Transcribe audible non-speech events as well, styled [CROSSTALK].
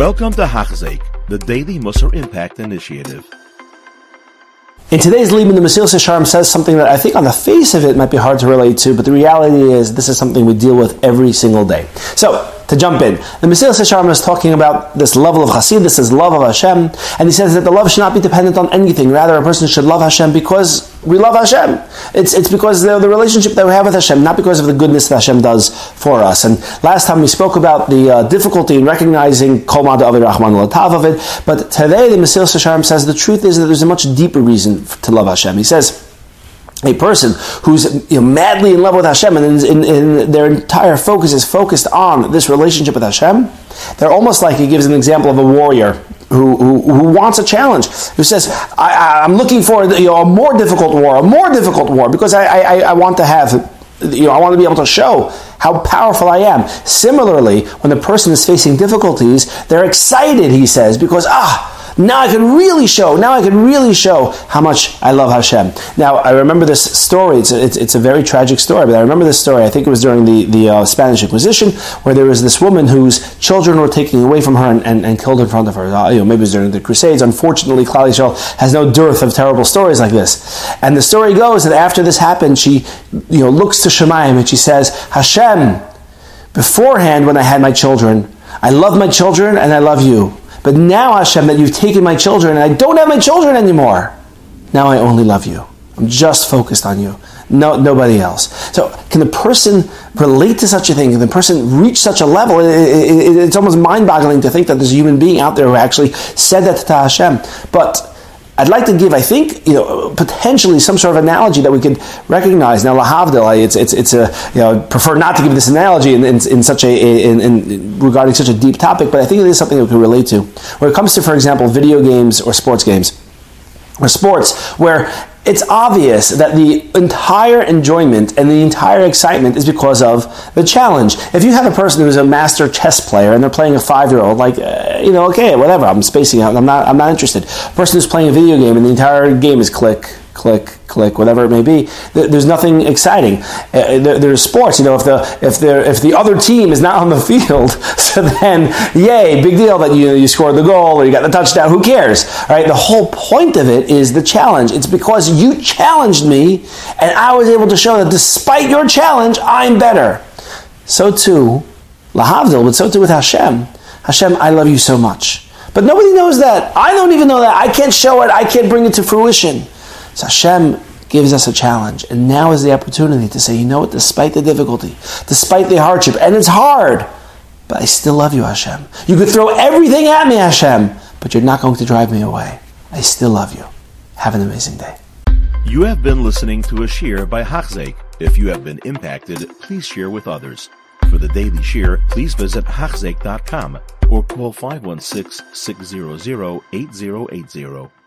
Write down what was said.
Welcome to Hachzik, the Daily Musar Impact Initiative. In today's Liban, the Mesilas Yesharim says something that I think on the face of it might be hard to relate to, but the reality is this is something we deal with every single day. So, to jump in. The Mesilas Yesharim is talking about this level of chassid, this is love of Hashem, and he says that the love should not be dependent on anything. Rather, a person should love Hashem because we love Hashem. It's, it's because of the relationship that we have with Hashem, not because of the goodness that Hashem does for us. And last time we spoke about the uh, difficulty in recognizing Kol Mada Avid Rahman Latav of it, but today the Mesilas Yesharim says the truth is that there's a much deeper reason to love Hashem. He says, a person who's you know, madly in love with Hashem and in, in, in their entire focus is focused on this relationship with Hashem, they're almost like he gives an example of a warrior who, who, who wants a challenge, who says, I, am looking for you know, a more difficult war, a more difficult war, because I, I, I want to have, you know, I want to be able to show how powerful I am. Similarly, when the person is facing difficulties, they're excited, he says, because, ah, now I can really show, now I can really show how much I love Hashem. Now, I remember this story, it's a, it's, it's a very tragic story, but I remember this story, I think it was during the, the uh, Spanish Inquisition, where there was this woman whose children were taken away from her and, and, and killed in front of her. Uh, you know, maybe it was during the Crusades. Unfortunately, Klal Yisrael has no dearth of terrible stories like this. And the story goes that after this happened, she you know, looks to Shamayim and she says, Hashem, beforehand when I had my children, I love my children and I love you. But now, Hashem, that you've taken my children and I don't have my children anymore, now I only love you. I'm just focused on you. No, nobody else. So, can the person relate to such a thing? Can the person reach such a level? It, it, it, it's almost mind-boggling to think that there's a human being out there who actually said that to Hashem. But I'd like to give, I think, you know, potentially some sort of analogy that we could recognize. Now, lahavdil, it's it's it's a you know, I prefer not to give this analogy in, in, in such a in, in, regarding such a deep topic, but I think it is something that we can relate to. When it comes to, for example, video games or sports games or sports, where it's obvious that the entire enjoyment and the entire excitement is because of the challenge. If you have a person who's a master chess player and they're playing a five-year-old, like uh, you know, okay, whatever, I'm spacing out. I'm not. I'm not interested. A person who's playing a video game and the entire game is click, click, click, whatever it may be. There's nothing exciting. Uh, there's sports, you know. If the if the if the other team is not on the [LAUGHS] field, [LAUGHS] so then yay, big deal that you you scored the goal or you got the touchdown. Who cares, right? The whole point of it is the challenge. It's because you challenged me, and I was able to show that despite your challenge, I'm better. So too, lahavdil, but so too with Hashem. Hashem, I love you so much. But nobody knows that. I don't even know that. I can't show it. I can't bring it to fruition. So Hashem gives us a challenge. And now is the opportunity to say, you know what, despite the difficulty, despite the hardship, and it's hard, but I still love you, Hashem. You could throw everything at me, Hashem, but you're not going to drive me away. I still love you. Have an amazing day. You have been listening to a shiur by Hachzeik. If you have been impacted, please share with others. For the daily shiur, please visit Hachzeik.com or call 516 600 8080.